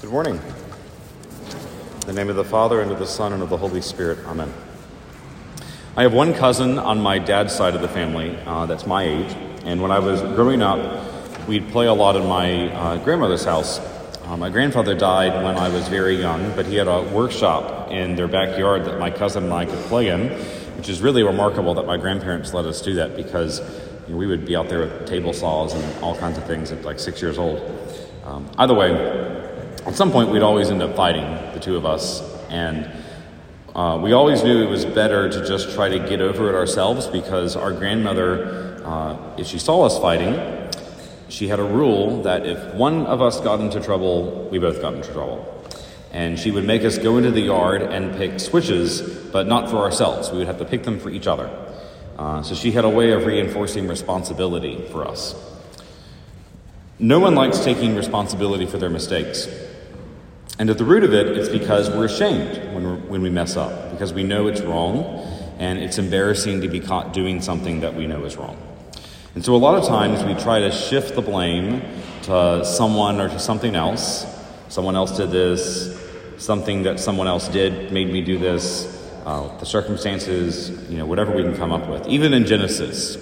Good morning. In the name of the Father, and of the Son, and of the Holy Spirit. Amen. I have one cousin on my dad's side of the family uh, that's my age, and when I was growing up, we'd play a lot in my uh, grandmother's house. Uh, my grandfather died when I was very young, but he had a workshop in their backyard that my cousin and I could play in, which is really remarkable that my grandparents let us do that because you know, we would be out there with table saws and all kinds of things at like six years old. Um, either way, at some point we'd always end up fighting, the two of us, and uh, we always knew it was better to just try to get over it ourselves because our grandmother, uh, if she saw us fighting, she had a rule that if one of us got into trouble, we both got into trouble. And she would make us go into the yard and pick switches, but not for ourselves. We would have to pick them for each other. Uh, so she had a way of reinforcing responsibility for us. No one likes taking responsibility for their mistakes. And at the root of it, it's because we're ashamed when, we're, when we mess up, because we know it's wrong, and it's embarrassing to be caught doing something that we know is wrong. And so a lot of times we try to shift the blame to someone or to something else. Someone else did this, something that someone else did made me do this, uh, the circumstances, you know, whatever we can come up with. Even in Genesis,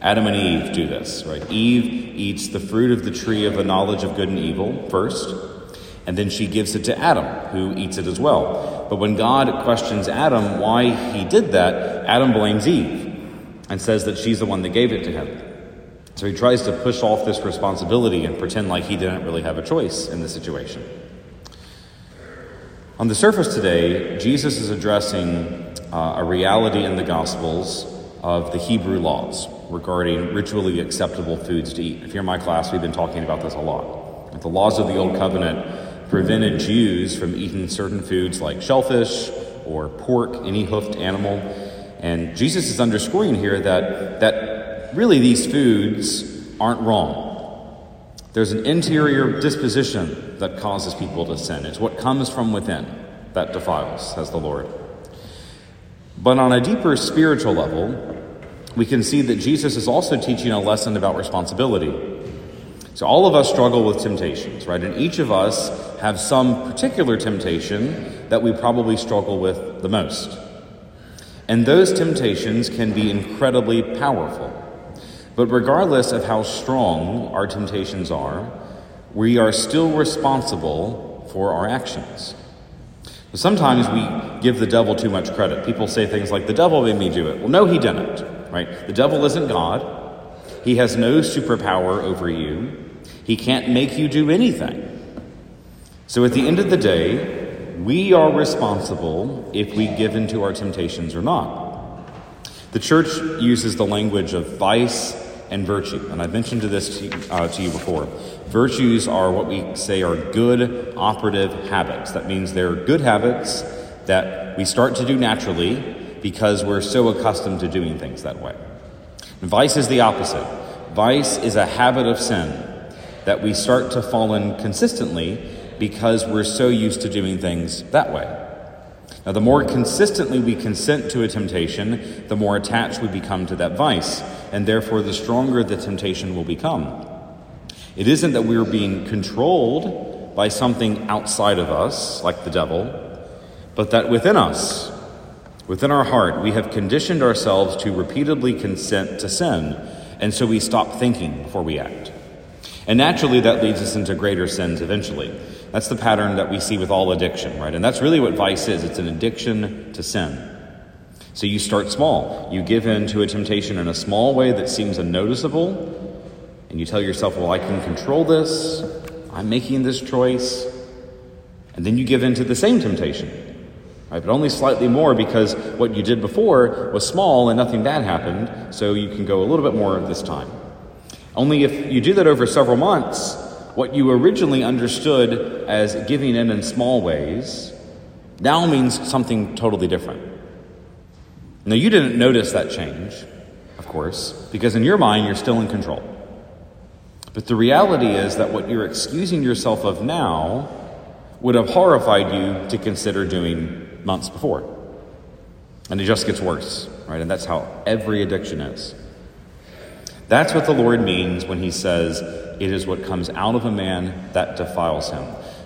Adam and Eve do this, right? Eve eats the fruit of the tree of the knowledge of good and evil first. And then she gives it to Adam, who eats it as well. But when God questions Adam why he did that, Adam blames Eve and says that she's the one that gave it to him. So he tries to push off this responsibility and pretend like he didn't really have a choice in the situation. On the surface today, Jesus is addressing uh, a reality in the Gospels of the Hebrew laws regarding ritually acceptable foods to eat. If you're in my class, we've been talking about this a lot. The laws of the Old Covenant prevented Jews from eating certain foods like shellfish or pork, any hoofed animal. And Jesus is underscoring here that, that really these foods aren't wrong. There's an interior disposition that causes people to sin. It's what comes from within that defiles, says the Lord. But on a deeper spiritual level, we can see that Jesus is also teaching a lesson about responsibility. So, all of us struggle with temptations, right? And each of us have some particular temptation that we probably struggle with the most. And those temptations can be incredibly powerful. But regardless of how strong our temptations are, we are still responsible for our actions. Sometimes we give the devil too much credit. People say things like, the devil made me do it. Well, no, he didn't, right? The devil isn't God. He has no superpower over you. He can't make you do anything. So at the end of the day, we are responsible if we give in to our temptations or not. The church uses the language of vice and virtue, and I've mentioned this to, uh, to you before. Virtues are what we say are good operative habits. That means they're good habits that we start to do naturally because we're so accustomed to doing things that way. And vice is the opposite. Vice is a habit of sin that we start to fall in consistently because we're so used to doing things that way. Now, the more consistently we consent to a temptation, the more attached we become to that vice, and therefore the stronger the temptation will become. It isn't that we're being controlled by something outside of us, like the devil, but that within us, within our heart, we have conditioned ourselves to repeatedly consent to sin, and so we stop thinking before we act. And naturally, that leads us into greater sins eventually. That's the pattern that we see with all addiction, right? And that's really what vice is it's an addiction to sin. So you start small. You give in to a temptation in a small way that seems unnoticeable, and you tell yourself, well, I can control this. I'm making this choice. And then you give in to the same temptation, right? But only slightly more because what you did before was small and nothing bad happened, so you can go a little bit more this time. Only if you do that over several months, what you originally understood as giving in in small ways now means something totally different. Now, you didn't notice that change, of course, because in your mind you're still in control. But the reality is that what you're excusing yourself of now would have horrified you to consider doing months before. And it just gets worse, right? And that's how every addiction is. That's what the Lord means when he says, It is what comes out of a man that defiles him.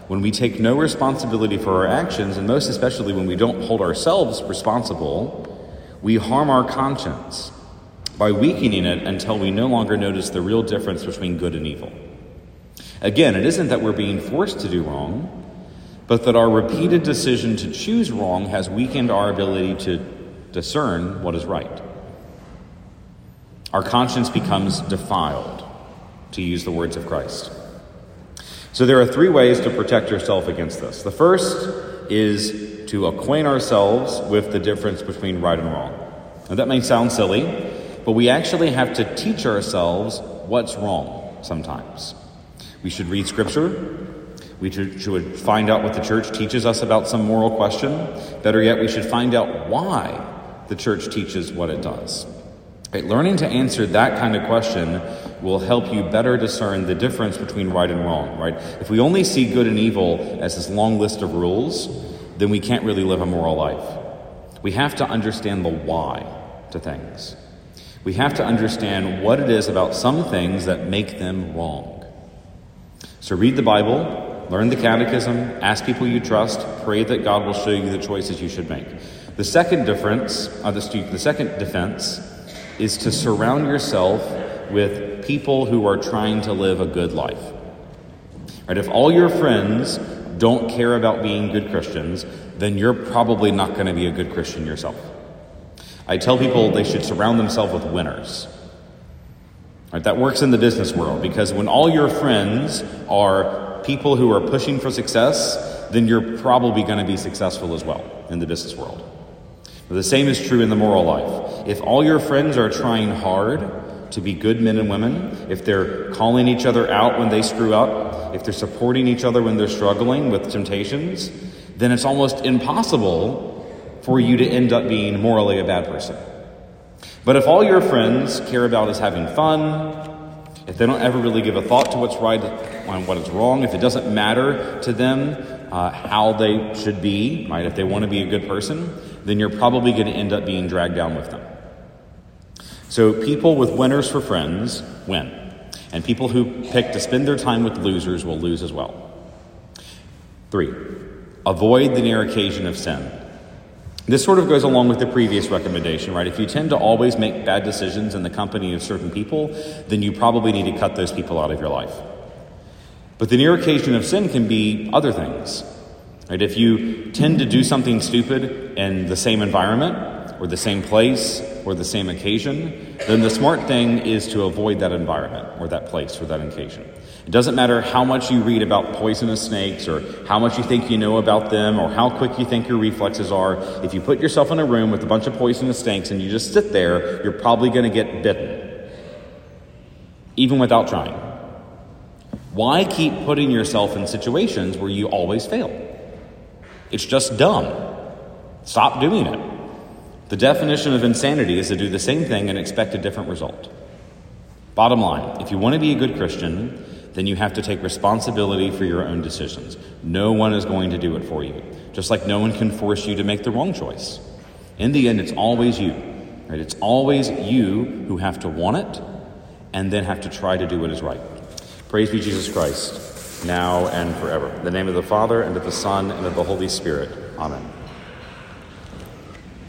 when we take no responsibility for our actions, and most especially when we don't hold ourselves responsible, we harm our conscience by weakening it until we no longer notice the real difference between good and evil. Again, it isn't that we're being forced to do wrong, but that our repeated decision to choose wrong has weakened our ability to discern what is right. Our conscience becomes defiled, to use the words of Christ. So there are three ways to protect yourself against this. The first is to acquaint ourselves with the difference between right and wrong. Now, that may sound silly, but we actually have to teach ourselves what's wrong sometimes. We should read Scripture. We should find out what the church teaches us about some moral question. Better yet, we should find out why the church teaches what it does. Right, learning to answer that kind of question will help you better discern the difference between right and wrong, right? If we only see good and evil as this long list of rules, then we can't really live a moral life. We have to understand the why to things. We have to understand what it is about some things that make them wrong. So read the Bible, learn the catechism, ask people you trust, pray that God will show you the choices you should make. The second difference, uh, the, the second defense, is to surround yourself with people who are trying to live a good life. Right? If all your friends don't care about being good Christians, then you're probably not going to be a good Christian yourself. I tell people they should surround themselves with winners. Right? That works in the business world because when all your friends are people who are pushing for success, then you're probably going to be successful as well in the business world. The same is true in the moral life. If all your friends are trying hard to be good men and women, if they're calling each other out when they screw up, if they're supporting each other when they're struggling with temptations, then it's almost impossible for you to end up being morally a bad person. But if all your friends care about is having fun, if they don't ever really give a thought to what's right and what is wrong, if it doesn't matter to them uh, how they should be, right, if they want to be a good person, then you're probably going to end up being dragged down with them. So people with winners for friends win. And people who pick to spend their time with losers will lose as well. Three, avoid the near occasion of sin. This sort of goes along with the previous recommendation, right? If you tend to always make bad decisions in the company of certain people, then you probably need to cut those people out of your life. But the near occasion of sin can be other things. Right? If you tend to do something stupid in the same environment, or the same place, or the same occasion, then the smart thing is to avoid that environment, or that place, or that occasion. It doesn't matter how much you read about poisonous snakes, or how much you think you know about them, or how quick you think your reflexes are. If you put yourself in a room with a bunch of poisonous snakes and you just sit there, you're probably going to get bitten, even without trying. Why keep putting yourself in situations where you always fail? It's just dumb. Stop doing it. The definition of insanity is to do the same thing and expect a different result. Bottom line if you want to be a good Christian, then you have to take responsibility for your own decisions. No one is going to do it for you, just like no one can force you to make the wrong choice. In the end, it's always you. Right? It's always you who have to want it and then have to try to do what is right. Praise be Jesus Christ now and forever. In the name of the Father, and of the Son, and of the Holy Spirit. Amen.